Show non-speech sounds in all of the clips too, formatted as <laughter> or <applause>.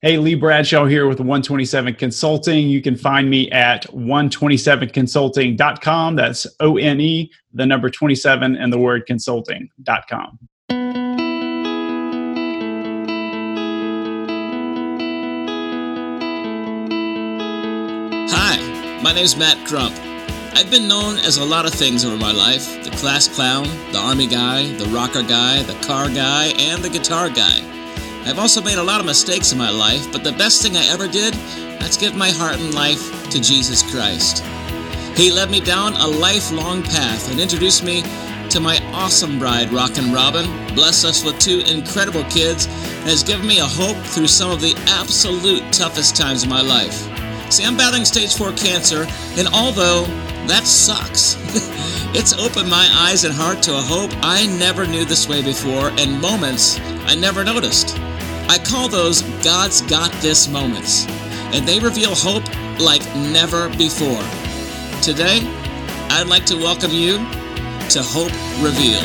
Hey, Lee Bradshaw here with 127 Consulting. You can find me at 127consulting.com. That's O N E, the number 27, and the word consulting.com. Hi, my name is Matt Crump. I've been known as a lot of things over my life the class clown, the army guy, the rocker guy, the car guy, and the guitar guy. I've also made a lot of mistakes in my life, but the best thing I ever did, that's give my heart and life to Jesus Christ. He led me down a lifelong path and introduced me to my awesome bride, Rockin' Robin, blessed us with two incredible kids, and has given me a hope through some of the absolute toughest times of my life. See, I'm battling stage 4 cancer, and although that sucks, <laughs> it's opened my eyes and heart to a hope I never knew this way before, and moments I never noticed. I call those God's Got This moments, and they reveal hope like never before. Today, I'd like to welcome you to Hope Revealed.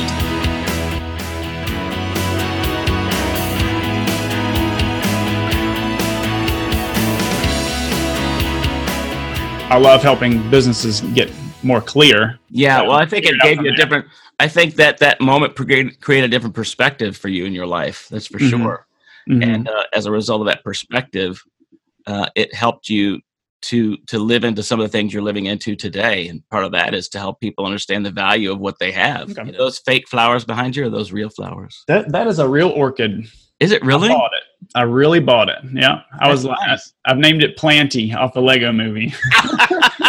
I love helping businesses get more clear. Yeah, well, I think it gave you a different. I think that that moment created a different perspective for you in your life. That's for mm-hmm. sure. Mm-hmm. And uh, as a result of that perspective, uh, it helped you to to live into some of the things you're living into today. And part of that is to help people understand the value of what they have. Okay. You know, those fake flowers behind you are those real flowers? That that is a real orchid. Is it really? I bought it. I really bought it. Yeah, I That's was. Nice. I've named it Planty off the Lego Movie. <laughs> <laughs>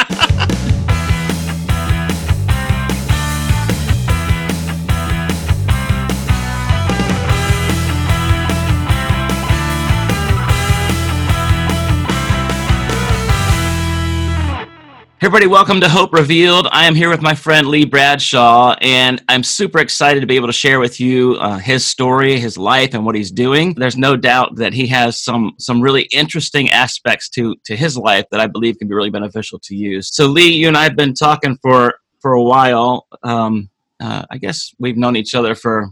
everybody, welcome to Hope Revealed. I am here with my friend Lee Bradshaw, and I'm super excited to be able to share with you uh, his story, his life, and what he's doing. There's no doubt that he has some some really interesting aspects to to his life that I believe can be really beneficial to you. So, Lee, you and I have been talking for for a while. Um, uh, I guess we've known each other for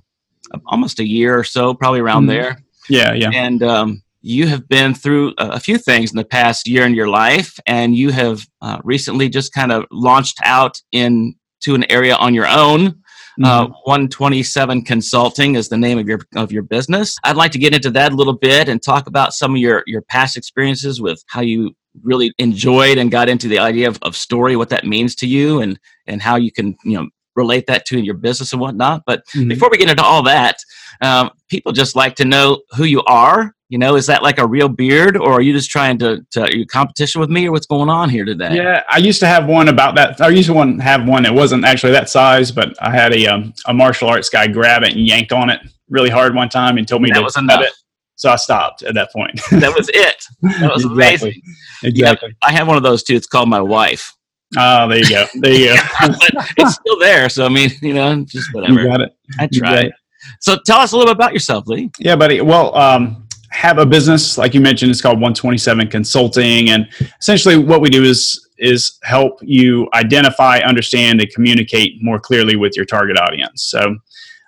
almost a year or so, probably around mm-hmm. there. Yeah, yeah. And um, you have been through a few things in the past year in your life, and you have uh, recently just kind of launched out into an area on your own. Uh, mm-hmm. Uh, 127 Consulting is the name of your of your business. I'd like to get into that a little bit and talk about some of your your past experiences with how you really enjoyed and got into the idea of, of story, what that means to you, and and how you can you know relate that to in your business and whatnot. But mm-hmm. before we get into all that, um, people just like to know who you are you know, is that like a real beard, or are you just trying to, to are you competition with me, or what's going on here today? Yeah, I used to have one about that. I used to one, have one that wasn't actually that size, but I had a um, a martial arts guy grab it and yank on it really hard one time and told me that to was enough. it. So I stopped at that point. that was it. That was <laughs> exactly. amazing. Exactly. Yeah, I have one of those too. It's called my wife. Oh, there you go. There you go. <laughs> it's still there. So I mean, you know, just whatever. You got it. I tried. So tell us a little bit about yourself, Lee. Yeah, buddy. Well, um, have a business, like you mentioned, it's called 127 Consulting, and essentially what we do is is help you identify, understand, and communicate more clearly with your target audience. So,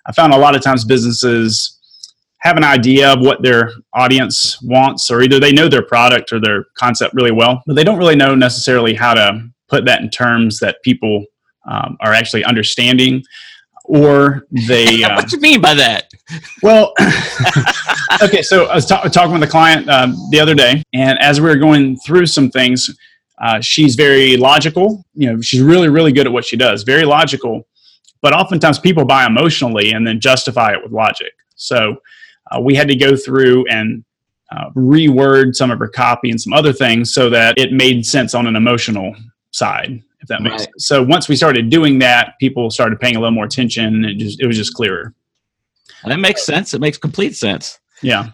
I found a lot of times businesses have an idea of what their audience wants, or either they know their product or their concept really well, but they don't really know necessarily how to put that in terms that people um, are actually understanding or they. Uh, <laughs> what do you mean by that? Well, <laughs> okay. So I was ta- talking with a client um, the other day, and as we were going through some things, uh, she's very logical. You know, she's really, really good at what she does. Very logical, but oftentimes people buy emotionally and then justify it with logic. So uh, we had to go through and uh, reword some of her copy and some other things so that it made sense on an emotional side if that makes right. sense. So once we started doing that, people started paying a little more attention. And it just it was just clearer. That makes sense. It makes complete sense. Yeah,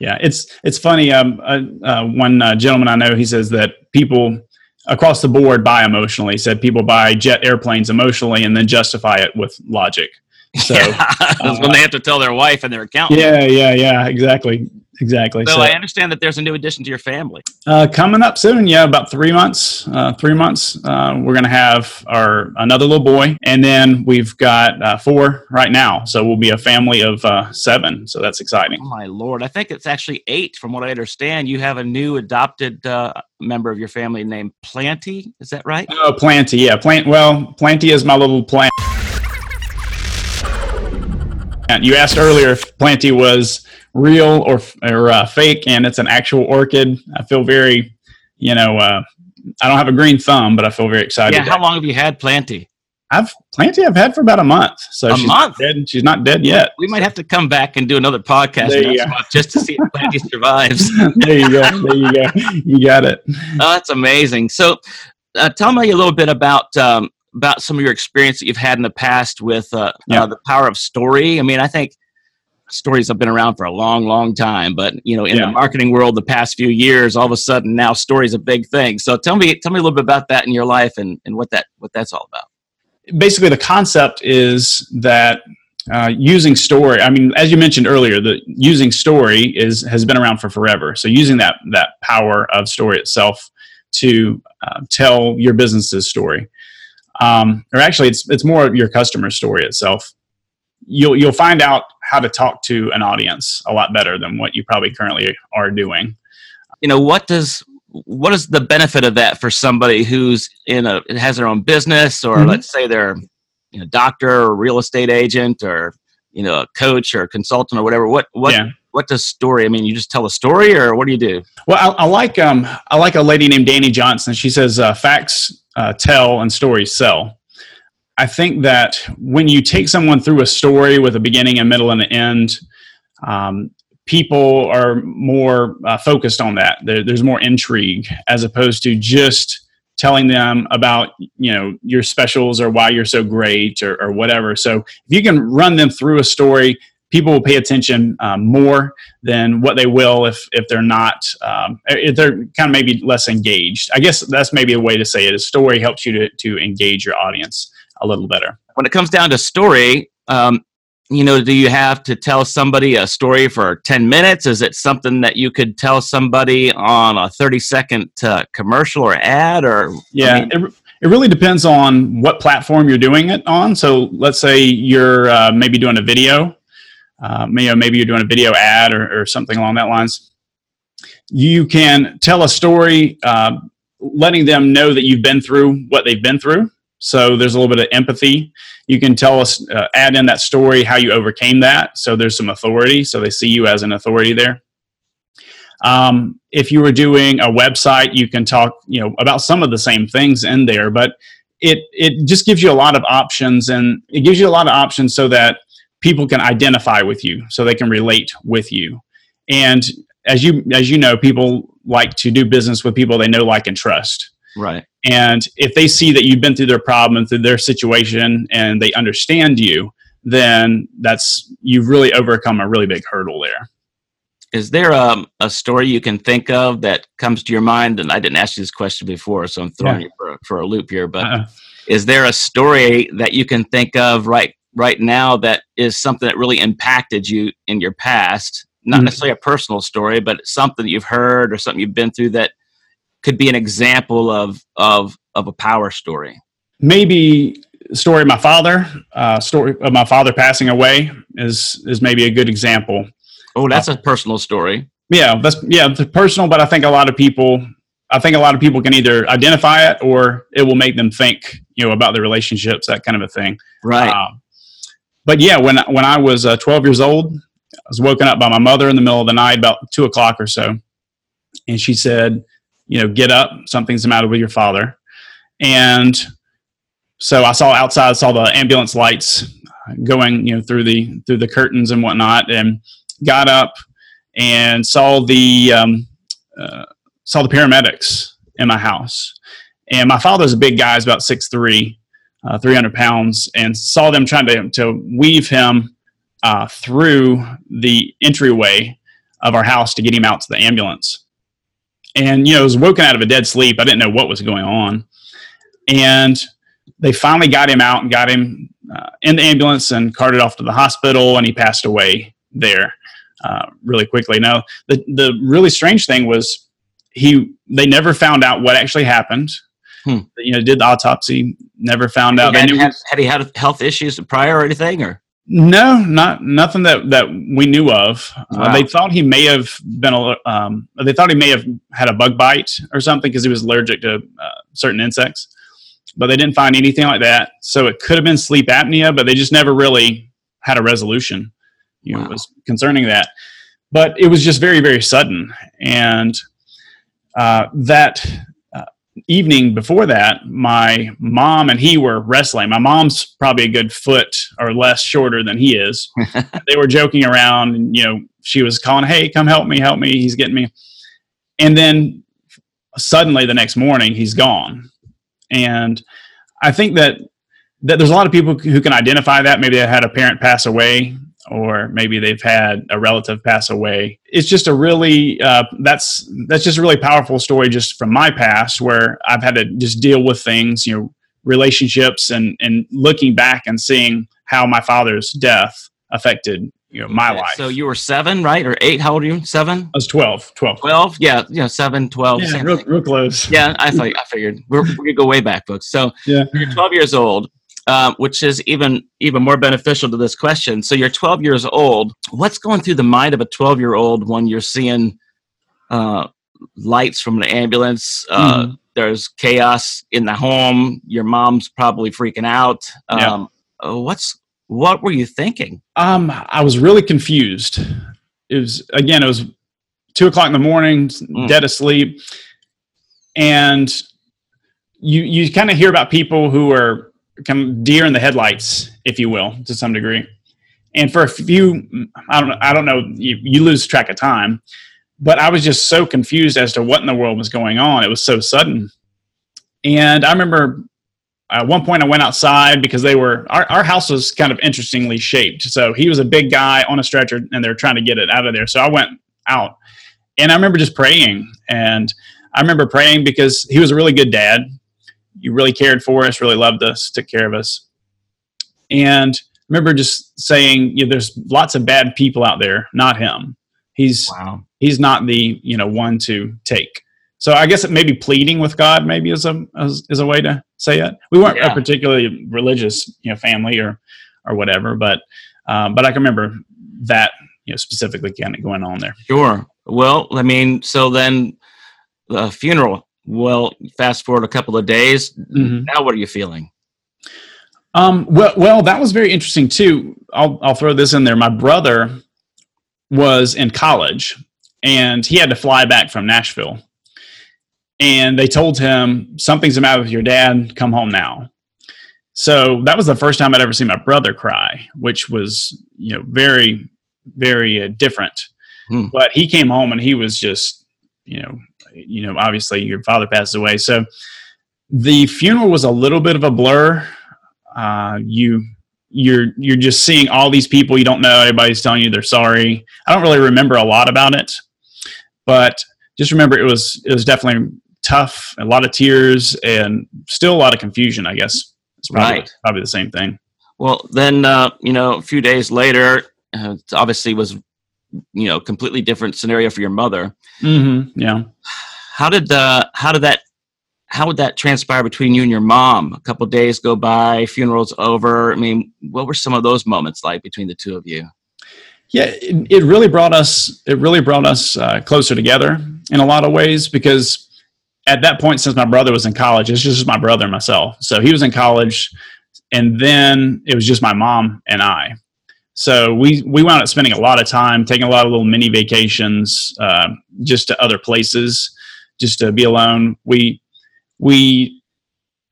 yeah. It's it's funny. Um, uh, uh, one uh, gentleman I know, he says that people across the board buy emotionally. He said people buy jet airplanes emotionally and then justify it with logic. So <laughs> yeah, uh, when they have to tell their wife and their accountant. Yeah, yeah, yeah. Exactly, exactly. So, so, I understand that there's a new addition to your family. Uh, coming up soon, yeah, about three months. Uh, three months, uh, we're going to have our another little boy, and then we've got uh, four right now. So we'll be a family of uh, seven. So that's exciting. Oh my lord! I think it's actually eight, from what I understand. You have a new adopted uh, member of your family named Planty. Is that right? Oh, Planty. Yeah, Plant. Well, Planty is my little plant. You asked earlier if Planty was real or or uh, fake, and it's an actual orchid. I feel very, you know, uh, I don't have a green thumb, but I feel very excited. Yeah, how long have you had Planty? I've Planty. I've had for about a month. So a she's month. Not dead. She's not dead yet. We might have to come back and do another podcast just to see if Planty <laughs> survives. <laughs> there you go. There you go. You got it. Oh, that's amazing. So, uh, tell me a little bit about um, about some of your experience that you've had in the past with uh, yeah. uh, the power of story. I mean, I think stories have been around for a long, long time, but you know, in yeah. the marketing world, the past few years, all of a sudden now stories a big thing. So tell me, tell me a little bit about that in your life and, and what that what that's all about. Basically, the concept is that uh, using story. I mean, as you mentioned earlier, the using story is has been around for forever. So using that that power of story itself to uh, tell your business's story, um, or actually, it's it's more your customer story itself you'll you'll find out how to talk to an audience a lot better than what you probably currently are doing. You know, what does what is the benefit of that for somebody who's in a has their own business or mm-hmm. let's say they're you know doctor or real estate agent or you know a coach or a consultant or whatever what what yeah. what does story i mean you just tell a story or what do you do well i, I like um i like a lady named Dani Johnson she says uh, facts uh, tell and stories sell I think that when you take someone through a story with a beginning, a middle, and an end, um, people are more uh, focused on that. There, there's more intrigue as opposed to just telling them about you know your specials or why you're so great or, or whatever. So if you can run them through a story, people will pay attention um, more than what they will if if they're not um, if they're kind of maybe less engaged. I guess that's maybe a way to say it. A story helps you to to engage your audience a little better. When it comes down to story, um, you know, do you have to tell somebody a story for 10 minutes? Is it something that you could tell somebody on a 30 second uh, commercial or ad or? Yeah, I mean, it, it really depends on what platform you're doing it on. So let's say you're uh, maybe doing a video, uh, maybe, maybe you're doing a video ad or, or, something along that lines. You can tell a story, uh, letting them know that you've been through what they've been through. So there's a little bit of empathy. You can tell us, uh, add in that story, how you overcame that. So there's some authority. So they see you as an authority there. Um, if you were doing a website, you can talk, you know, about some of the same things in there, but it it just gives you a lot of options, and it gives you a lot of options so that people can identify with you, so they can relate with you. And as you as you know, people like to do business with people they know, like, and trust. Right. And if they see that you've been through their problem and through their situation and they understand you, then that's you've really overcome a really big hurdle there. Is there um, a story you can think of that comes to your mind? And I didn't ask you this question before, so I'm throwing yeah. you for, for a loop here. But uh-uh. is there a story that you can think of right right now that is something that really impacted you in your past? Not mm-hmm. necessarily a personal story, but something that you've heard or something you've been through that could be an example of of of a power story? Maybe story of my father, uh, story of my father passing away is is maybe a good example. Oh, that's uh, a personal story. Yeah, that's yeah, it's personal, but I think a lot of people I think a lot of people can either identify it or it will make them think, you know, about their relationships, that kind of a thing. Right. Um, but yeah, when when I was uh, 12 years old, I was woken up by my mother in the middle of the night, about two o'clock or so, and she said, you know, get up, something's the matter with your father. And so I saw outside, I saw the ambulance lights going, you know, through the through the curtains and whatnot, and got up and saw the um, uh, saw the paramedics in my house. And my father's a big guy, he's about six three, uh, 300 pounds, and saw them trying to, to weave him uh, through the entryway of our house to get him out to the ambulance and you know, I was woken out of a dead sleep. I didn't know what was going on, and they finally got him out and got him uh, in the ambulance and carted off to the hospital, and he passed away there. uh, really quickly. Now, the the really strange thing was he they never found out what actually happened. Hmm. You know, did the autopsy, never found out. Had, knew- had, had he had health issues prior or anything? Or no, not nothing that that we knew of. Uh, they thought he may have been a. Um, they thought he may have had a bug bite or something because he was allergic to uh, certain insects, but they didn't find anything like that. So it could have been sleep apnea, but they just never really had a resolution. You know, Wow. was concerning that, but it was just very very sudden, and uh, that uh, evening before that, my mom and he were wrestling. My mom's probably a good foot or less shorter than he is. <laughs> they were joking around, and you know, she was calling, "Hey, come help me, help me! He's getting me." And then suddenly, the next morning, he's gone. And I think that that there's a lot of people who can identify that. Maybe they had a parent pass away, or maybe they've had a relative pass away. It's just a really uh, that's that's just a really powerful story just from my past where I've had to just deal with things, you know, relationships and and looking back and seeing how my father's death affected you know my life. So you were seven, right? Or eight? How old are you? Seven? I was 12, 12. 12? Yeah, yeah, seven, 12. yeah, real, real close. Yeah, I thought I figured we're we could go way back, folks. So <laughs> Yeah. you're 12 years old, um, which is even even more beneficial to this question. So you're 12 years old. What's going through the mind of a 12 year old when you're seeing uh, lights from an ambulance? Uh, Mhm. There's chaos in the home. Your mom's probably freaking out. Um, uh, what's what were you thinking? Um, I was really confused. It was again, it was two o'clock in the morning, Mm. dead asleep, and you you kind of hear about people who are of deer in the headlights, if you will, to some degree. And for a few, I don't I don't know, you, you lose track of time. But I was just so confused as to what in the world was going on. It was so sudden. And I remember at one point I went outside because they were our, our house was kind of interestingly shaped. So he was a big guy on a stretcher and they're trying to get it out of there. So I went out and I remember just praying and I remember praying because he was a really good dad. He really cared for us, really loved us, took care of us. And I remember just saying, you know, there's lots of bad people out there, not him. He's Wow. he's not the you know one to take. So I guess it maybe pleading with God maybe is a is, is a way to say it. We weren't Yeah. a particularly religious you know family or or whatever, but um, but I can remember that you know specifically kind of going on there. Sure. Well, I mean, so then the funeral. Well, fast forward a couple of days. Now, what are you feeling? Um, well, well, that was very interesting too. I'll I'll throw this in there. My brother was in college, and he had to fly back from Nashville, and they told him something's the matter with your dad. Come home now. So that was the first time I'd ever seen my brother cry, which was you know very very uh, different. Hmm. But he came home and he was just you know you know obviously your father passed away, so the funeral was a little bit of a blur. Uh, you you're you're just seeing all these people you don't know. Everybody's telling you they're sorry. I don't really remember a lot about it but just remember it was it was definitely tough a lot of tears and still a lot of confusion i guess. It's probably, Right. probably the same thing. Well, then, uh, you know, a few days later, uh, obviously was, you know, completely different scenario for your mother. mm-hmm. yeah How did uh, how did that how would that transpire between you and your mom? A couple days go by, funeral's over. I mean, what were some of those moments like between the two of you? yeah it, it really brought us it really brought us uh, closer together in a lot of ways because at that point since my brother was in college it's just my brother and myself so he was in college and then it was just my mom and i so we we wound up spending a lot of time taking a lot of little mini vacations uh, just to other places just to be alone we we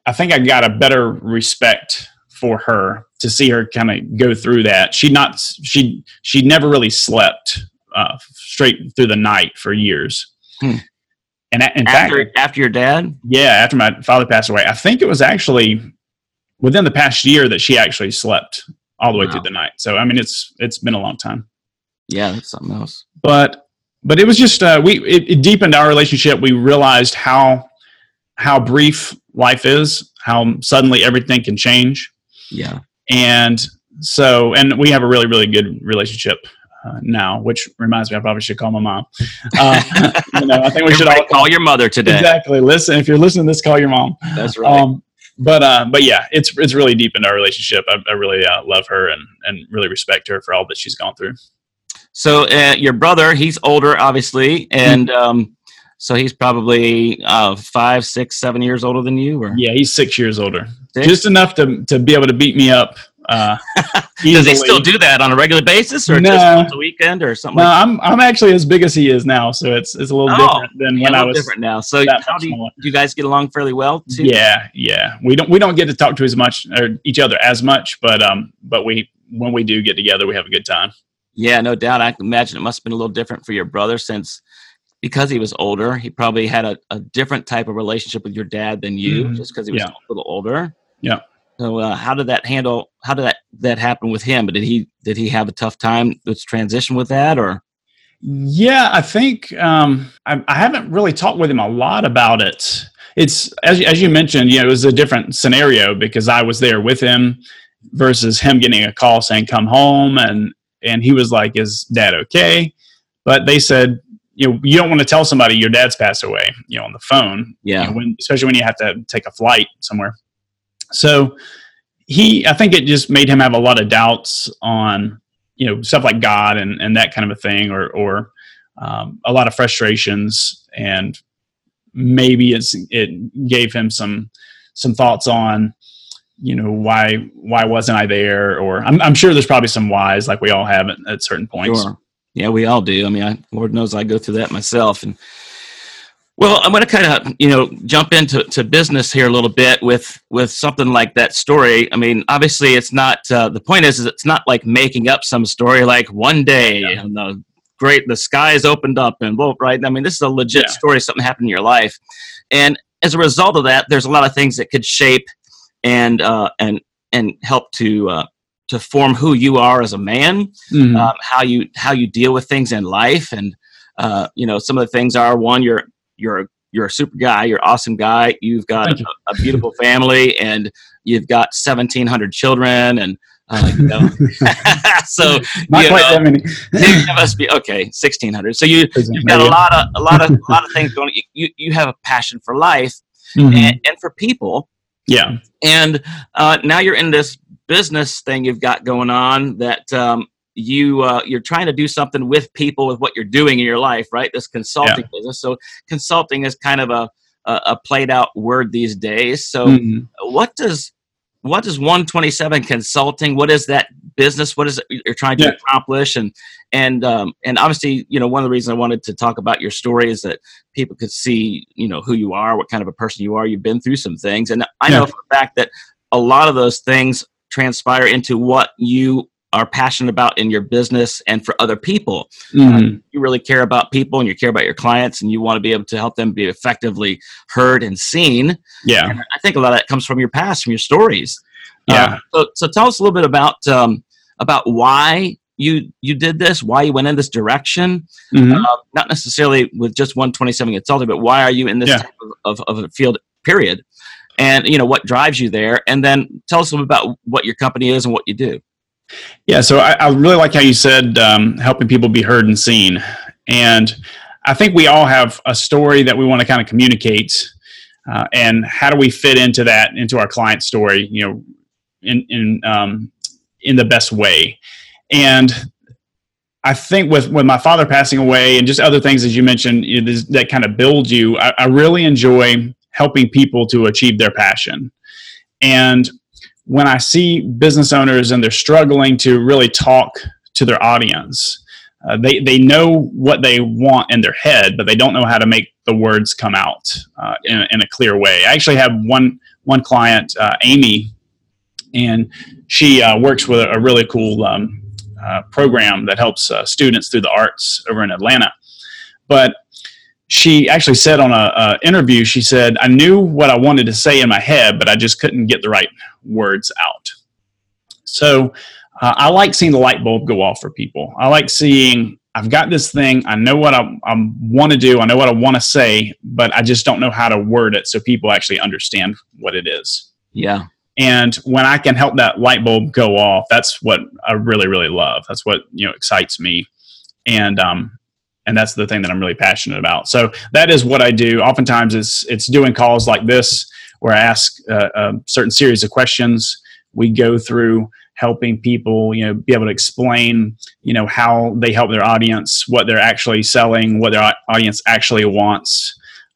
i think i got a better respect for her to see her kind of go through that she not she she never really slept uh, straight through the night for years Hmm. and in fact After after your dad? yeah after my father passed away i think it was actually within the past year that she actually slept all the way Wow. through the night so i mean it's it's been a long time Yeah, that's something else. but but it was just uh, we it, it deepened our relationship we realized how how brief life is how suddenly everything can change Yeah. and so and we have a really really good relationship uh, now, which reminds me, I probably should call my mom. Uh, <laughs> you know, I think we should all call your mother today. exactly listen. If you're listening to this, call your mom. That's right. Um, but uh, but yeah, it's it's really deep in our relationship. I, I really uh, love her and and really respect her for all that she's gone through. So uh, your brother, he's older, obviously, and um, so he's probably uh, five, six, seven years older than you. Or Yeah, he's six years older, Six? just enough to to be able to beat me up. Uh, <laughs> does he still do that on a regular basis, or just No. once a weekend, or something? No, like I'm I'm actually as big as he is now, so it's it's a little Oh, different than Yeah, when I was. different now. So how do you, you guys get along fairly well too? Yeah, yeah. We don't we don't get to talk to as much or each other as much, but um, but we when we do get together, we have a good time. Yeah, no doubt. I can imagine it must have been a little different for your brother since because he was older, he probably had a, a different type of relationship with your dad than you, Mhm. just because he was Yeah. a little older. Yeah. So uh, how did that handle? How did that that happen with him? But did he did he have a tough time with transition with that, or Yeah, I think um, I, I haven't really talked with him a lot about it. It's as as you mentioned, you know, it was a different scenario because I was there with him versus him getting a call saying come home and and he was like, "Is dad okay?" But they said, you know, you don't want to tell somebody your dad's passed away, you know, on the phone. yeah, you know, when, especially when you have to take a flight somewhere. So he, I think it just made him have a lot of doubts on, you know, stuff like God and, and that kind of a thing, or, or um, a lot of frustrations. And maybe it's, it gave him some, some thoughts on, you know, why, why wasn't I there? Or I'm, I'm sure there's probably some whys like we all have at, at certain points. sure. Yeah, we all do. I mean, I, Lord knows I go through that myself. And well, I'm going to kind of you know jump into to business here a little bit with with something like that story. I mean, obviously, it's not. Uh, the point is, is it's not like making up some story like one day Yeah. and the great the skies opened up and well, right. I mean, this is a legit Yeah. story. Something happened in your life, and as a result of that, there's a lot of things that could shape and uh, and and help to uh, to form who you are as a man Mhm. um, how you how you deal with things in life and uh, you know some of the things are one you're you're a- you're a super guy you're an awesome guy you've got Thank a, a beautiful family and you've got 1700 children and uh, you know <laughs> <laughs> so Not you quite know, that many. it must be okay 1600 so you you've got a lot of a lot of a lot of things going you you have a passion for life Mhm. and, and for people yeah. and uh, now you're in this business thing you've got going on that um, you uh, you're trying to do something with people with what you're doing in your life right? This consulting business. So consulting is kind of a, a, a played out word these days. So Mhm. what does what does 127 consulting what is that business? What is it you're trying to Yeah. accomplish? And and um, and obviously you know one of the reasons i wanted to talk about your story is that people could see you know who you are what kind of a person you are. You've been through some things. And i know Yeah. for a fact that a lot of those things transpire into what you are passionate about in your business and for other people Mhm. you really care about people and you care about your clients and you want to be able to help them be effectively heard and seen Yeah. and I think a lot of that comes from your past, from your stories. Yeah. Uh, so, so tell us a little bit about um, about why you you did this, why you went in this direction. Mhm. Uh, not necessarily with just 127 consulting, but why are you in this Yeah. type of, of, of a field? Period. And you know what drives you there, and then tell us a little bit about what your company is and what you do. Yeah, so I, I really like how you said um, helping people be heard and seen. And I think we all have a story that we want to kind of communicate. Uh, and how do we fit into that, into our client story, you know, in, in, um, in the best way? And I think with, with my father passing away and just other things, as you mentioned, you know, this- that kind of build you, I, I really enjoy helping people to achieve their passion. And when I see business owners and they're struggling to really talk to their audience, uh, they they know what they want in their head, but they don't know how to make the words come out uh, in, a, in a clear way. I actually have one one client, uh, Amy, and she uh, works with a, a really cool um, uh, program that helps uh, students through the arts over in Atlanta. But she actually said on a, a interview, she said, "I knew what I wanted to say in my head, but I just couldn't get the right words out." So uh, I like seeing the light bulb go off for people. I like seeing I've got this thing. I know what I, I want to do. I know what I want to say, but I just don't know how to word it so people actually understand what it is. Yeah, And when I can help that light bulb go off, that's what I really, really love. That's what you know excites me, and um, and that's the thing that I'm really passionate about. So that is what I do. Oftentimes, it's it's doing calls like this where I ask uh, a certain series of questions. We go through helping people, you know, be able to explain, you know, how they help their audience, what they're actually selling, what their audience actually wants.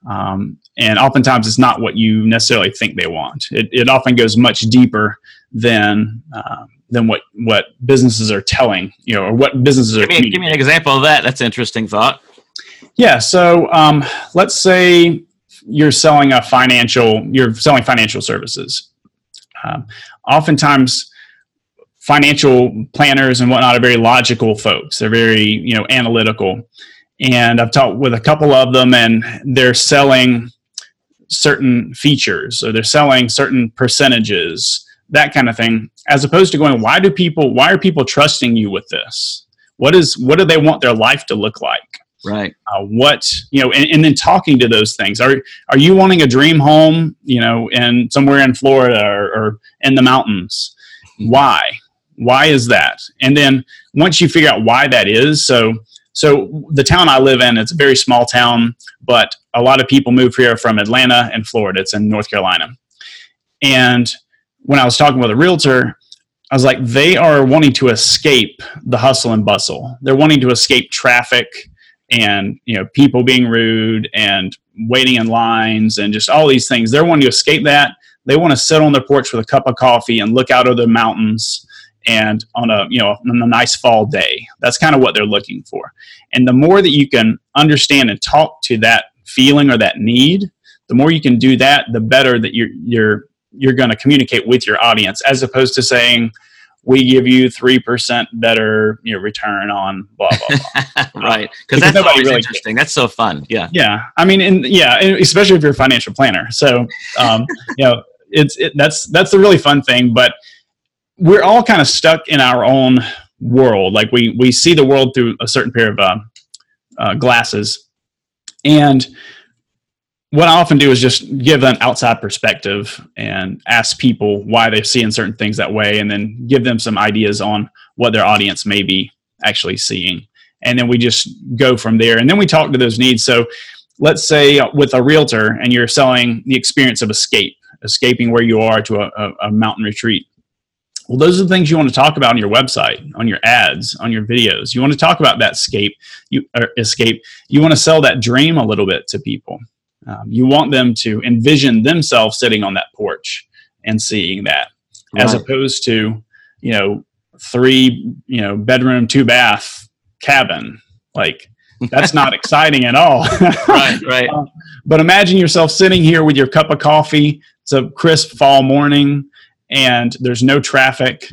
Um, and oftentimes it's not what you necessarily think they want. It, it often goes much deeper than uh, than what what businesses are telling you know, or what businesses give are. Me, give me an example of that. That's an interesting thought. Yeah. So um, let's say you're selling a financial, you're selling financial services. Um, oftentimes, financial planners and whatnot are very logical folks. They're very you know analytical, and I've talked with a couple of them, and they're selling certain features or they're selling certain percentages that kind of thing as opposed to going why do people why are people trusting you with this? What is what do they want their life to look like? Right. Uh, what you know and, and, then talking to those things. Are are you wanting a dream home you know in somewhere in florida or, or in the mountains? Why? Why is that? And then once you figure out why that is so so the town i live in it's a very small town but a lot of people move here from atlanta and florida. It's in north carolina. And when I was talking with a realtor, I was like, they are wanting to escape the hustle and bustle. They're wanting to escape traffic and you know people being rude and waiting in lines and just all these things. They're wanting to escape that. They want to sit on their porch with a cup of coffee and look out over the mountains and on a you know on a nice fall day. That's kind of what they're looking for. And the more that you can understand and talk to that feeling or that need, the more you can do that, the better that you're you're you're going to communicate with your audience as opposed to saying we give you 3% better you know, return on blah blah blah <laughs> right because that's always really interesting cares. that's so fun yeah yeah i mean and yeah especially if you're a financial planner so um, <laughs> you know it's it, that's that's the really fun thing but we're all kind of stuck in our own world like we we see the world through a certain pair of uh, uh, glasses and what I often do is just give an outside perspective and ask people why they're seeing certain things that way, and then give them some ideas on what their audience may be actually seeing. And then we just go from there. And then we talk to those needs. So let's say with a realtor and you're selling the experience of escape, escaping where you are to a, a mountain retreat. Well, those are the things you want to talk about on your website, on your ads, on your videos. You want to talk about that escape. You escape. You want to sell that dream a little bit to people. Um, you want them to envision themselves sitting on that porch and seeing that, right. as opposed to, you know, three, you know, bedroom, two bath cabin. Like that's not <laughs> exciting at all. right, <laughs> right. Uh, but imagine yourself sitting here with your cup of coffee. It's a crisp fall morning, and there's no traffic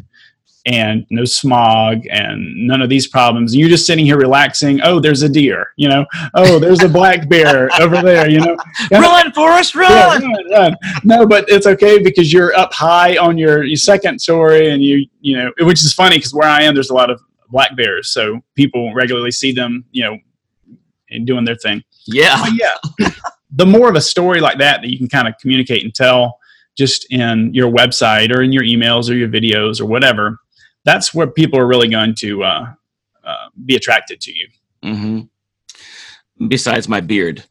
and no smog and none of these problems. You're just sitting here relaxing. Oh, there's a deer, you know. Oh, there's a black bear over there, you know. <laughs> run, Forrest, run. Yeah, run, run. No, but it's okay because you're up high on your, your second story, and you, you know, which is funny because where I am, there's a lot of black bears, so people regularly see them, you know, and doing their thing. Yeah, but yeah. the more of a story like that that you can kind of communicate and tell just in your website or in your emails or your videos or whatever that's where people are really going to uh, uh, be attracted to you. Mm-hmm. Besides my beard,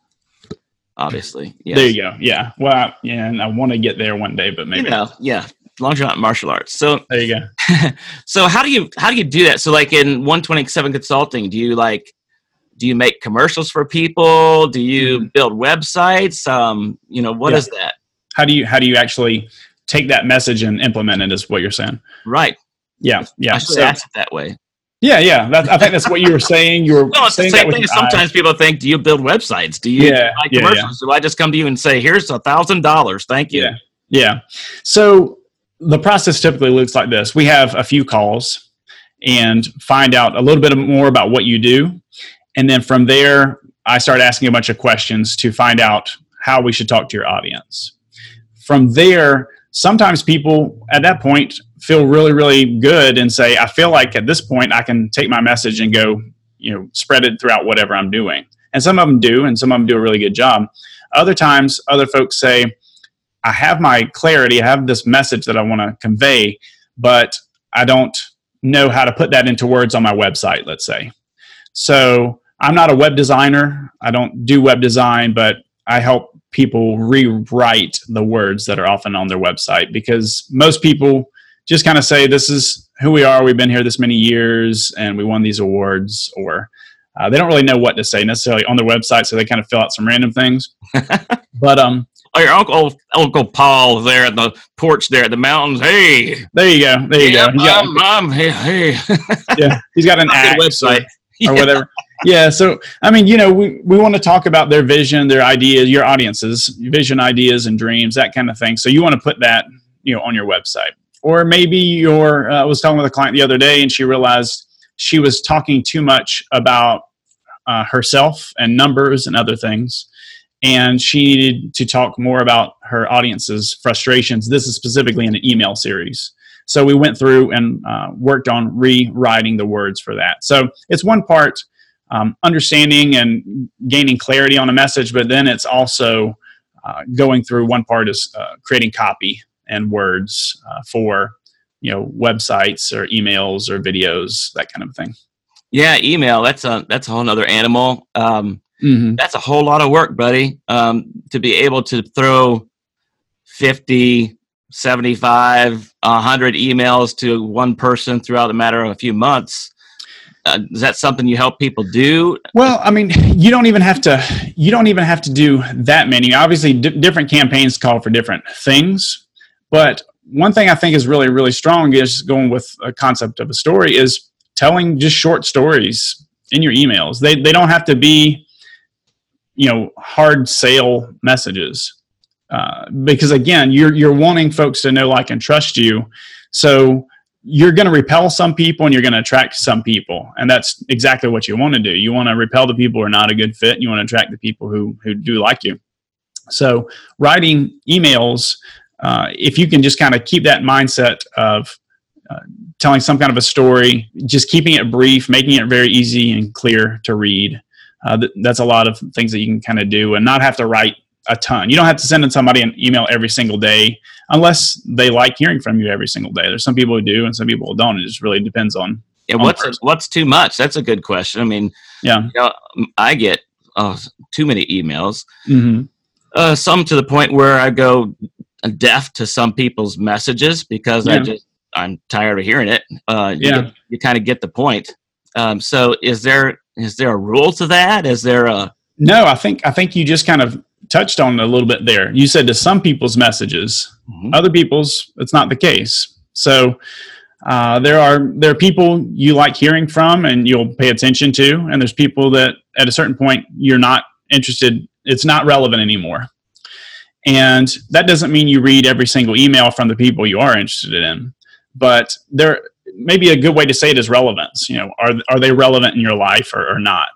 obviously. Yes. There you go. Yeah. Well, yeah, and I want to get there one day, but maybe. You know, yeah. As long as you're not martial arts. So there you go. <laughs> so how do you how do you do that? So like in 127 consulting, do you like do you make commercials for people? Do you mm-hmm. build websites? Um, you know, what yeah. is that? How do you how do you actually take that message and implement it is what you're saying. Right. Yeah, yeah. I should so, ask it that way. Yeah, yeah. That, I think that's what you were saying. You were <laughs> well, it's the same thing. Sometimes people think, "Do you build websites? Do you yeah, buy commercials? Yeah, yeah. Do I just come to you and say, "Here's a thousand dollars, thank you"? Yeah, yeah. So the process typically looks like this: we have a few calls and find out a little bit more about what you do, and then from there, I start asking a bunch of questions to find out how we should talk to your audience. From there, sometimes people at that point feel really, really good and say, I feel like at this point I can take my message and go, you know, spread it throughout whatever I'm doing. And some of them do, and some of them do a really good job. Other times, other folks say, I have my clarity, I have this message that I want to convey, but I don't know how to put that into words on my website, let's say. So I'm not a web designer. I don't do web design, but I help people rewrite the words that are often on their website because most people just kind of say, This is who we are. We've been here this many years and we won these awards, or uh, they don't really know what to say necessarily on their website, so they kind of fill out some random things. <laughs> but um, oh, your uncle Uncle Paul there at the porch there at the mountains. Hey, there you go. There you yeah, go. Got, mom, hey, hey. yeah, he's got an <laughs> ad website or, <laughs> or whatever. Yeah. So I mean, you know, we we want to talk about their vision, their ideas, your audiences, vision, ideas, and dreams, that kind of thing. So you want to put that, you know, on your website. Or maybe your uh, I was talking with a client the other day, and she realized she was talking too much about uh, herself and numbers and other things. And she needed to talk more about her audience's frustrations. This is specifically in an email series. So we went through and uh, worked on rewriting the words for that. So it's one part um, understanding and gaining clarity on a message, but then it's also uh, going through one part is uh, creating copy and words uh, for you know websites or emails or videos that kind of thing. Yeah, email. That's a that's a whole other animal. Um, mm-hmm. That's a whole lot of work, buddy. Um, to be able to throw 50, 75, 100 emails to one person throughout a matter of a few months. Uh, is that something you help people do? Well, I mean, you don't even have to. You don't even have to do that many. Obviously, d- different campaigns call for different things. But one thing I think is really, really strong is going with a concept of a story is telling just short stories in your emails. They they don't have to be, you know, hard sale messages. Uh, because again, you're you're wanting folks to know, like, and trust you. So you're going to repel some people and you're going to attract some people, and that's exactly what you want to do. You want to repel the people who are not a good fit. And you want to attract the people who who do like you. So writing emails, uh, if you can just kind of keep that mindset of uh, telling some kind of a story, just keeping it brief, making it very easy and clear to read. Uh, th- that's a lot of things that you can kind of do and not have to write a ton. You don't have to send in somebody an email every single day unless they like hearing from you every single day. There's some people who do and some people who don't. It just really depends on. Yeah, on what's what's too much? That's a good question. I mean, yeah, you know, I get oh, too many emails. Mm-hmm. Uh, some to the point where I go deaf to some people's messages because yeah. I just I'm tired of hearing it. Uh, you yeah, you kind of get the point. Um, so is there is there a rule to that? Is there a no? I think I think you just kind of touched on a little bit there. You said to some people's messages, mm-hmm. other people's it's not the case. So uh, there are there are people you like hearing from and you'll pay attention to, and there's people that at a certain point you're not interested. It's not relevant anymore. And that doesn't mean you read every single email from the people you are interested in but there maybe a good way to say it is relevance. You know, are are they relevant in your life or, or not?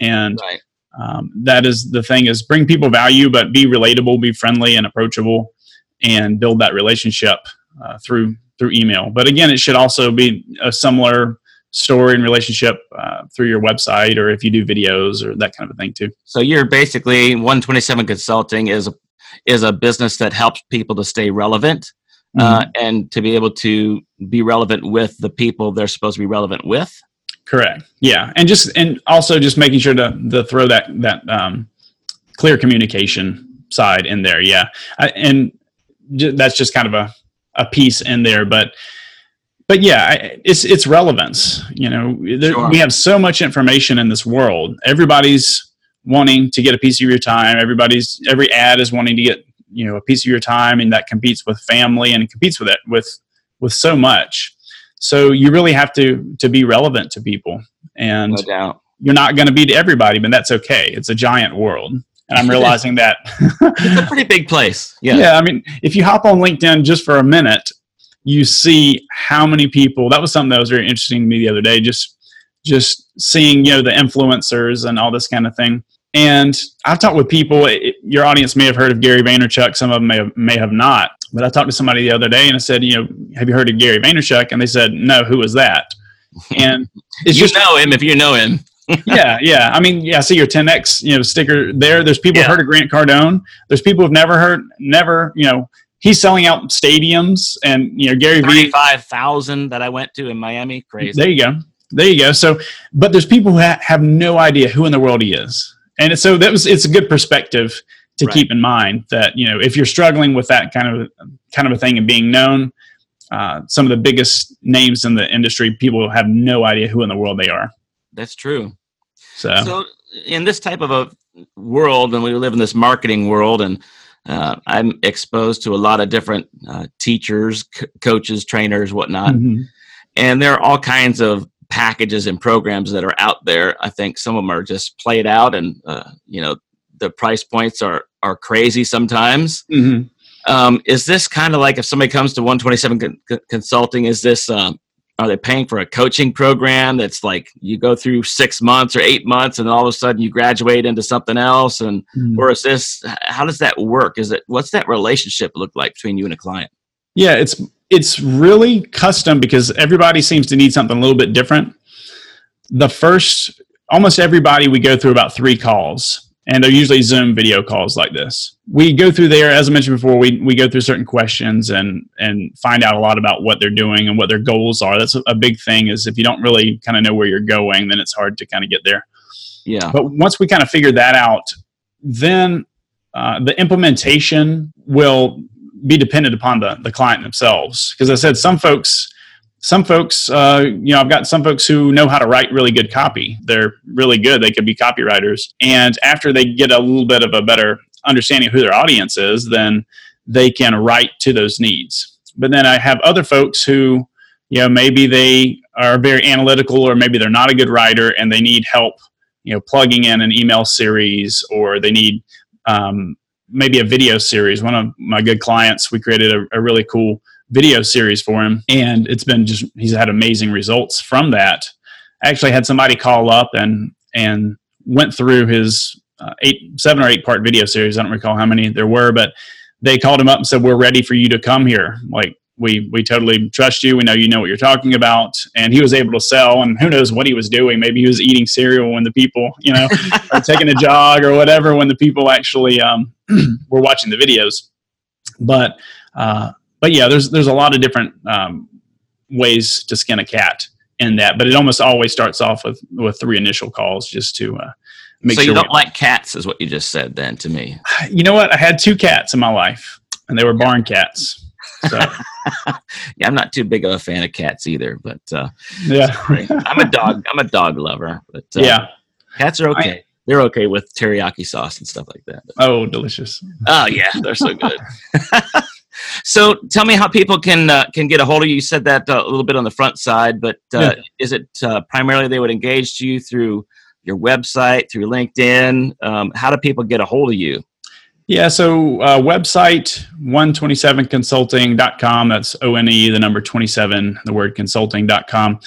And right. Um, that is the thing: is bring people value, but be relatable, be friendly and approachable, and build that relationship uh, through through email. But again, it should also be a similar story and relationship uh, through your website or if you do videos or that kind of a thing too. So you're basically 127 Consulting is a, is a business that helps people to stay relevant uh, mm-hmm. and to be able to be relevant with the people they're supposed to be relevant with. Correct. Yeah, and just and also just making sure to to throw that that um, clear communication side in there. Yeah, I, and j- that's just kind of a a piece in there, but but yeah, it's it's relevance. You know, there, sure. we have so much information in this world. Everybody's wanting to get a piece of your time. Everybody's every ad is wanting to get you know a piece of your time and that competes with family and competes with it with with so much so you really have to to be relevant to people and no doubt. you're not going to be to everybody but that's okay it's a giant world and i'm <laughs> realizing that it's a pretty big place yeah yeah i mean if you hop on linkedin just for a minute you see how many people that was something that was very interesting to me the other day just just seeing you know the influencers and all this kind of thing and I've talked with people. It, your audience may have heard of Gary Vaynerchuk. Some of them may have, may have not. But I talked to somebody the other day and I said, you know, have you heard of Gary Vaynerchuk? And they said, no. Who is that? And <laughs> you just know him if you know him. <laughs> yeah, yeah. I mean, yeah. I see your 10x, you know, sticker there. There's people Yeah. who've heard of Grant Cardone. There's people who've never heard, never, you know, he's selling out stadiums, and you know, Gary Vee. Thirty-five thousand that I went to in Miami. Crazy. There you go. There you go. So, but there's people who ha- have no idea who in the world he is, and so that was it's a good perspective to Right. keep in mind that you know if you're struggling with that kind of kind of a thing and being known, uh, some of the biggest names in the industry, people have no idea who in the world they are. That's true. So, So, in this type of a world, and we live in this marketing world, and uh, I'm exposed to a lot of different uh, teachers, c- coaches, trainers, whatnot, Mhm. and there are all kinds of packages and programs that are out there. I think some of them are just played out, and uh, you know the price points are are crazy sometimes. Mhm. Um, is this kind of like if somebody comes to 127 con- con- Consulting? Is this um, are they paying for a coaching program that's like you go through six months or eight months, and all of a sudden you graduate into something else? And Mhm. or is this how does that work? Is it what's that relationship look like between you and a client? Yeah, it's it's really custom because everybody seems to need something a little bit different. The first almost everybody we go through about 3 calls and they're usually Zoom video calls like this. We go through there as I mentioned before we we go through certain questions and and find out a lot about what they're doing and what their goals are. That's a, a big thing is if you don't really kind of know where you're going then it's hard to kind of get there. Yeah, But once we kind of figure that out, then uh, the implementation will be dependent upon the, the client themselves. Because I said some folks, some folks, uh, you know, I've got some folks who know how to write really good copy. They're really good. They could be copywriters. And after they get a little bit of a better understanding of who their audience is, then they can write to those needs. But then I have other folks who, you know, maybe they are very analytical or maybe they're not a good writer and they need help you know plugging in an email series or they need um, maybe a video series one of my good clients we created a, a really cool video series for him and it's been just he's had amazing results from that. I actually had somebody call up and and went through his uh, eight seven or eight part video series. I don't recall how many there were but they called him up and said we're ready for you to come here. Like we we totally trust you. We know you know what you're talking about. And he was able to sell and who knows what he was doing. Maybe he was eating cereal when the people you know <laughs> or taking a jog or whatever when the people actually um, <clears throat> were watching the videos. But uh, but yeah there's there's a lot of different um, ways to skin a cat in that but it almost always starts off with with three initial calls just to uh, make so sure you don't like cats, is what you just said then to me. <sighs> you know what i had two cats in my life and they were barn cats so <laughs> Yeah, I'm not too big of a fan of cats either, but uh, yeah I'm a dog. I'm a dog lover, but uh, yeah cats are okay. They're okay with teriyaki sauce and stuff like that. oh delicious Oh yeah, they're so good. <laughs> so tell me how people can uh, can get a hold of you. You said that uh, a little bit on the front side, but uh, is it uh, primarily they would engage to you through your website, through LinkedIn? Um, how do people get a hold of you? Yeah, so uh, website 127consulting.com. That's O N E, the number 27, the word consulting.com.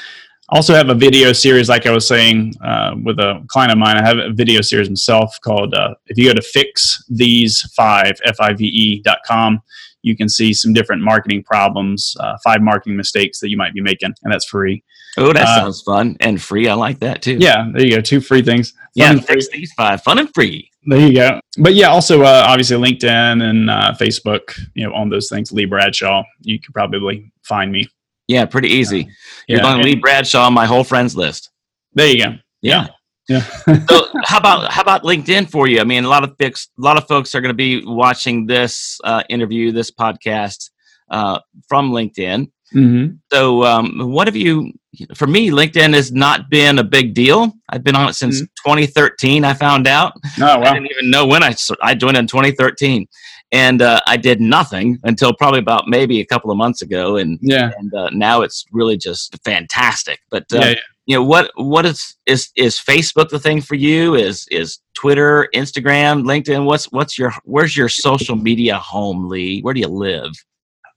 Also have a video series, like I was saying uh, with a client of mine. I have a video series myself called, uh, if you go to fix these five, F I V E.com, you can see some different marketing problems, uh, five marketing mistakes that you might be making, and that's free. Oh, that Uh, sounds fun and free. I like that too. Yeah, there you go. Two free things. Fun yeah. Fix these five, fun and free. There you go. But yeah, also uh, obviously LinkedIn and uh, Facebook, you know, on those things. Lee Bradshaw, you could probably find me. Yeah, pretty easy. You're Yeah, going and- Lee Bradshaw on my whole friends list. There you go. Yeah. Yeah. <laughs> so how about how about LinkedIn for you? I mean, a lot of folks, a lot of folks are going to be watching this uh, interview, this podcast uh, from LinkedIn. hmm So, um, what have you? For me, LinkedIn has not been a big deal. I've been on it since 2013. I found out. Oh I didn't even know when I I joined in 2013, and uh, I did nothing until probably about maybe a couple of months ago, and Yeah. and uh, now it's really just fantastic. But uh, Yeah. yeah. You know what what is is is Facebook the thing for you? Is is Twitter, Instagram, LinkedIn? What's what's your where's your social media home, Lee? Where do you live?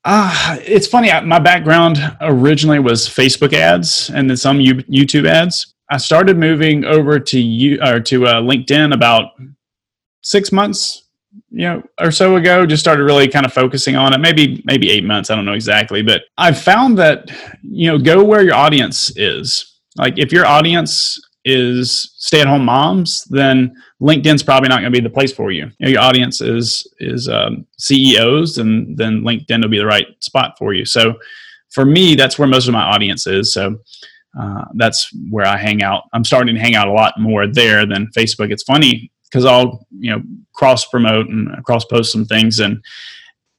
Ah, it's funny. My background originally was Facebook ads and then some YouTube ads. I started moving over to you or to uh, LinkedIn about six months, you know, or so ago. Just started really kind of focusing on it. Maybe maybe eight months. I don't know exactly, but I've found that you know, go where your audience is. Like if your audience is stay at home moms, then LinkedIn's probably not going to be the place for you. you know, your audience is is um, CEOs, and then LinkedIn will be the right spot for you. So for me, that's where most of my audience is. So uh, that's where I hang out. I'm starting to hang out a lot more there than Facebook. It's funny because I'll you know cross promote and cross post some things, and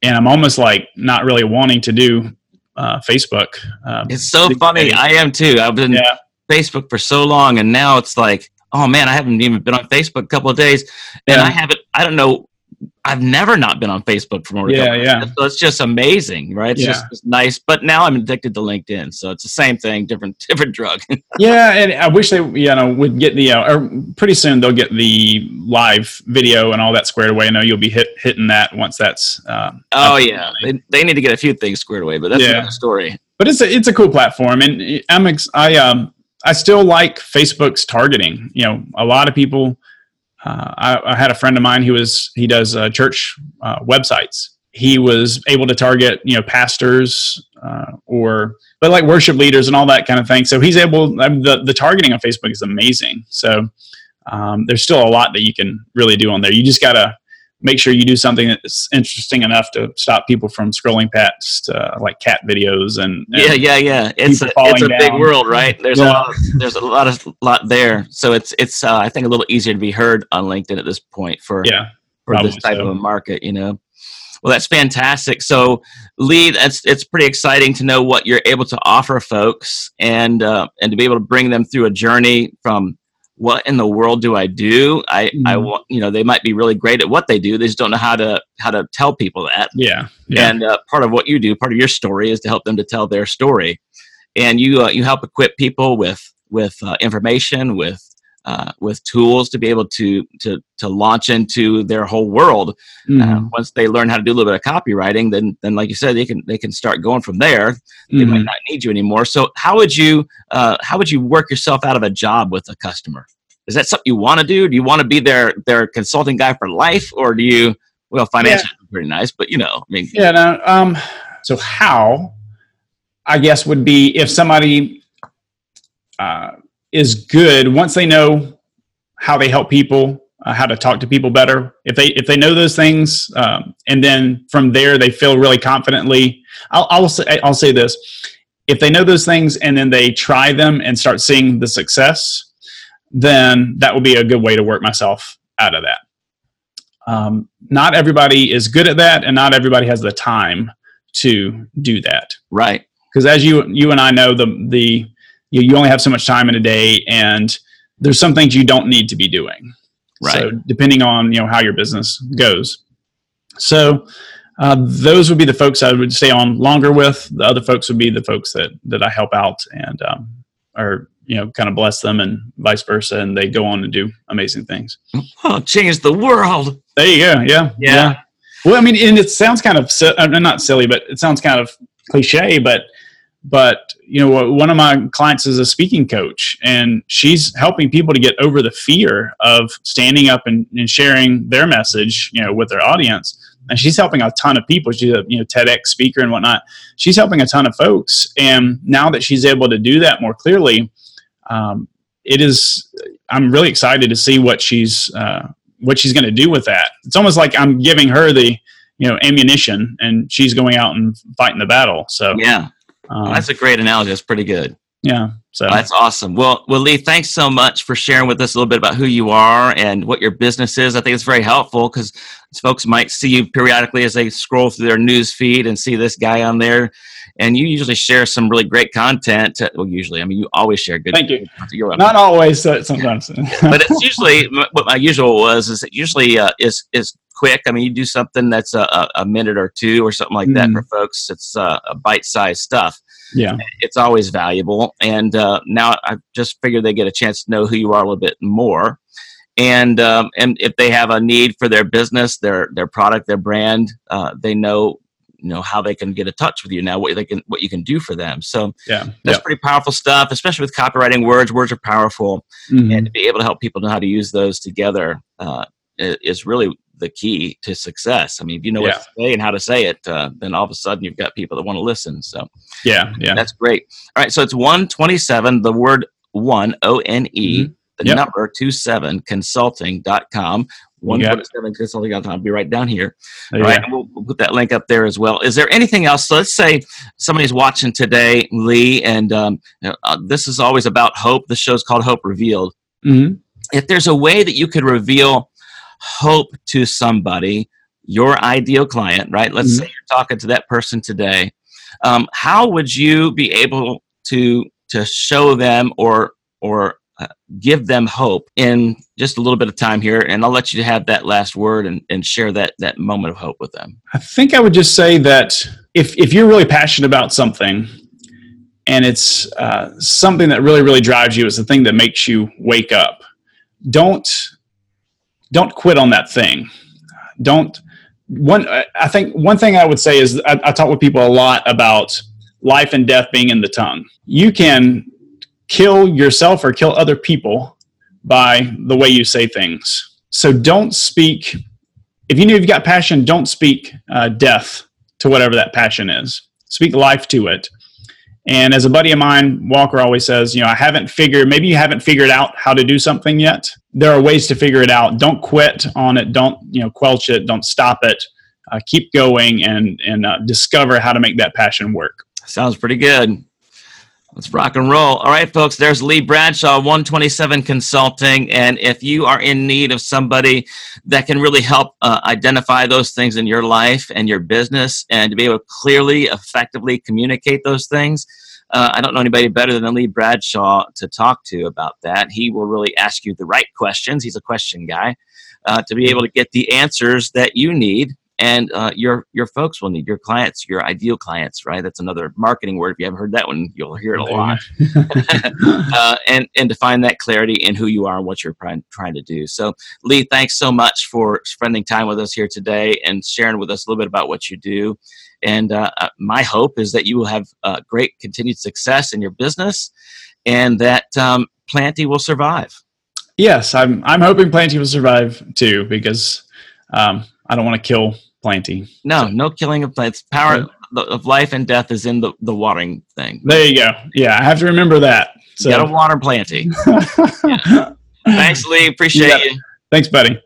and I'm almost like not really wanting to do uh, Facebook. Um, it's so funny. I am too. I've been yeah. Facebook for so long, and now it's like, oh man, I haven't even been on Facebook a couple of days, and yeah. I haven't. I don't know I've never not been on Facebook for more. Yeah, yeah. So it's just amazing, right? It's yeah. just it's nice. But now I'm addicted to LinkedIn, so it's the same thing, different <laughs> different drug. yeah, and I wish they you know would get the uh, or pretty soon they'll get the live video and all that squared away. I know you'll be hit hitting that once that's. Uh, oh yeah, they, they need to get a few things squared away, but that's yeah. another story. But it's a it's a cool platform, and I'm ex- I um I still like Facebook's targeting. You know, a lot of people uh, I, I, had a friend of mine who was he does uh, church uh, websites. He was able to target you know pastors uh, or but like worship leaders and all that kind of thing. So he's able. I mean, the the targeting on Facebook is amazing. So um, there's still a lot that you can really do on there. You just gotta make sure you do something that's interesting enough to stop people from scrolling past uh, like cat videos and, and, yeah yeah yeah. It's a, it's a big world right? There's yeah. a lot of, there's a lot of lot there. So it's it's uh, i think a little easier to be heard on linkedin at this point for yeah for this type so. of a market you know? Well that's fantastic. So lee that's it's pretty exciting to know what you're able to offer folks and uh, and to be able to bring them through a journey from what in the world do I do? I, mm-hmm. I want, you know, they might be really great at what they do. They just don't know how to, how to tell people that. Yeah. yeah. And uh, part of what you do, part of your story is to help them to tell their story. And you, uh, you help equip people with, with uh, information, with, uh, with tools to be able to, to, to launch into their whole world. Uh, mm-hmm. once they learn how to do a little bit of copywriting, then, then like you said, they can, they can start going from there. They mm-hmm. might not need you anymore. So how would you, uh, how would you work yourself out of a job with a customer? is that something you want to do? Do you want to be their their consulting guy for life, or do you? Well, financially, yeah. pretty nice, but you know, I mean, yeah. No, um, so how? I guess would be if somebody uh, is good once they know how they help people, uh, how to talk to people better. If they if they know those things, um, and then from there they feel really confidently. I'll I'll say I'll say this: if they know those things and then they try them and start seeing the success, then that would be a good way to work myself out of that. Um, not everybody is good at that, and not everybody has the time to do that. Right. Because as you you and I know, the the you, you only have so much time in a day, and there's some things you don't need to be doing. Right. So depending on you know how your business goes. So uh, those would be the folks I would stay on longer with. The other folks would be the folks that that I help out and um, are you know kind of bless them and vice versa and they go on and do amazing things oh change the world there you go yeah, yeah yeah, well i mean and it sounds kind of uh, not silly but it sounds kind of cliche but but you know one of my clients is a speaking coach and she's helping people to get over the fear of standing up and, and sharing their message you know with their audience and she's helping a ton of people. She's a you know TEDx speaker and whatnot. She's helping a ton of folks, and now that she's able to do that more clearly, um, it is i'm really excited to see what she's uh, what she's going to do with that it's almost like i'm giving her the you know ammunition and she's going out and fighting the battle so yeah um, that's a great analogy. That's pretty good. Yeah so. That's awesome. Well well lee thanks so much for sharing with us a little bit about who you are and what your business is. I think it's very helpful because folks might see you periodically as they scroll through their news feed and see this guy on there and you usually share some really great content. Well, usually, I mean, you always share good. Thank you. You're Not always, uh, sometimes. <laughs> but it's usually what my usual was is it usually uh, is is quick. I mean, you do something that's a, a minute or two or something like mm. that for folks. It's uh, a bite sized stuff. Yeah, it's always valuable. And uh, now I just figured they get a chance to know who you are a little bit more. And um, and if they have a need for their business, their their product, their brand, uh, they know you know how they can get in touch with you now what they can what you can do for them so yeah that's yeah. pretty powerful stuff especially with copywriting words words are powerful mm-hmm. and to be able to help people know how to use those together uh, is really the key to success i mean if you know yeah. what to say and how to say it uh, then all of a sudden you've got people that want to listen so yeah yeah that's great all right so it's 127 the word one o N E, mm-hmm. the yep. number two seven consulting.com 147 consulting.com. I'll be right down here. All yeah. right, we'll, we'll, put that link up there as well. Is there anything else? So let's say somebody's watching today, Lee, and um, uh, this is always about hope. The show's called Hope Revealed. Mm-hmm. If there's a way that you could reveal hope to somebody, your ideal client, right? Let's mm-hmm. say you're talking to that person today. Um, how would you be able to to show them or or uh, give them hope in just a little bit of time here? And I'll let you have that last word and, and share that that moment of hope with them. I think I would just say that if if you're really passionate about something, and it's uh, something that really really drives you, it's the thing that makes you wake up. Don't don't quit on that thing. Don't one. I think one thing I would say is I, I talk with people a lot about life and death being in the tongue. You can kill yourself or kill other people by the way you say things. So don't speak if you know you've got passion, don't speak uh, death to whatever that passion is. Speak life to it. And as a buddy of mine, Walker always says, you know, I haven't figured, maybe you haven't figured out how to do something yet. There are ways to figure it out. Don't quit on it. Don't, you know, quelch it. Don't stop it. Uh, keep going and, and uh, discover how to make that passion work. Sounds pretty good. Let's rock and roll. All right, folks, there's Lee Bradshaw, 127 Consulting. And if you are in need of somebody that can really help uh, identify those things in your life and your business and to be able to clearly, effectively communicate those things, uh, I don't know anybody better than Lee Bradshaw to talk to about that. He will really ask you the right questions. He's a question guy uh, to be able to get the answers that you need and uh, your your folks will need your clients, your ideal clients, right? That's another marketing word. If you haven't heard that one, you'll hear it a lot. <laughs> <laughs> uh, and and to find that clarity in who you are and what you're trying trying to do. So, Lee, thanks so much for spending time with us here today and sharing with us a little bit about what you do. And uh, uh, my hope is that you will have uh, great continued success in your business, and that um, Planty will survive. Yes, I'm, I'm hoping Planty will survive too because um, I don't want to kill Planty. No, no killing of plants. Power of life and death is in the, the watering thing. There you go. Yeah, I have to remember that. So You gotta water plenty. <laughs> Thanks, Lee. Appreciate Yeah. you. thanks, buddy.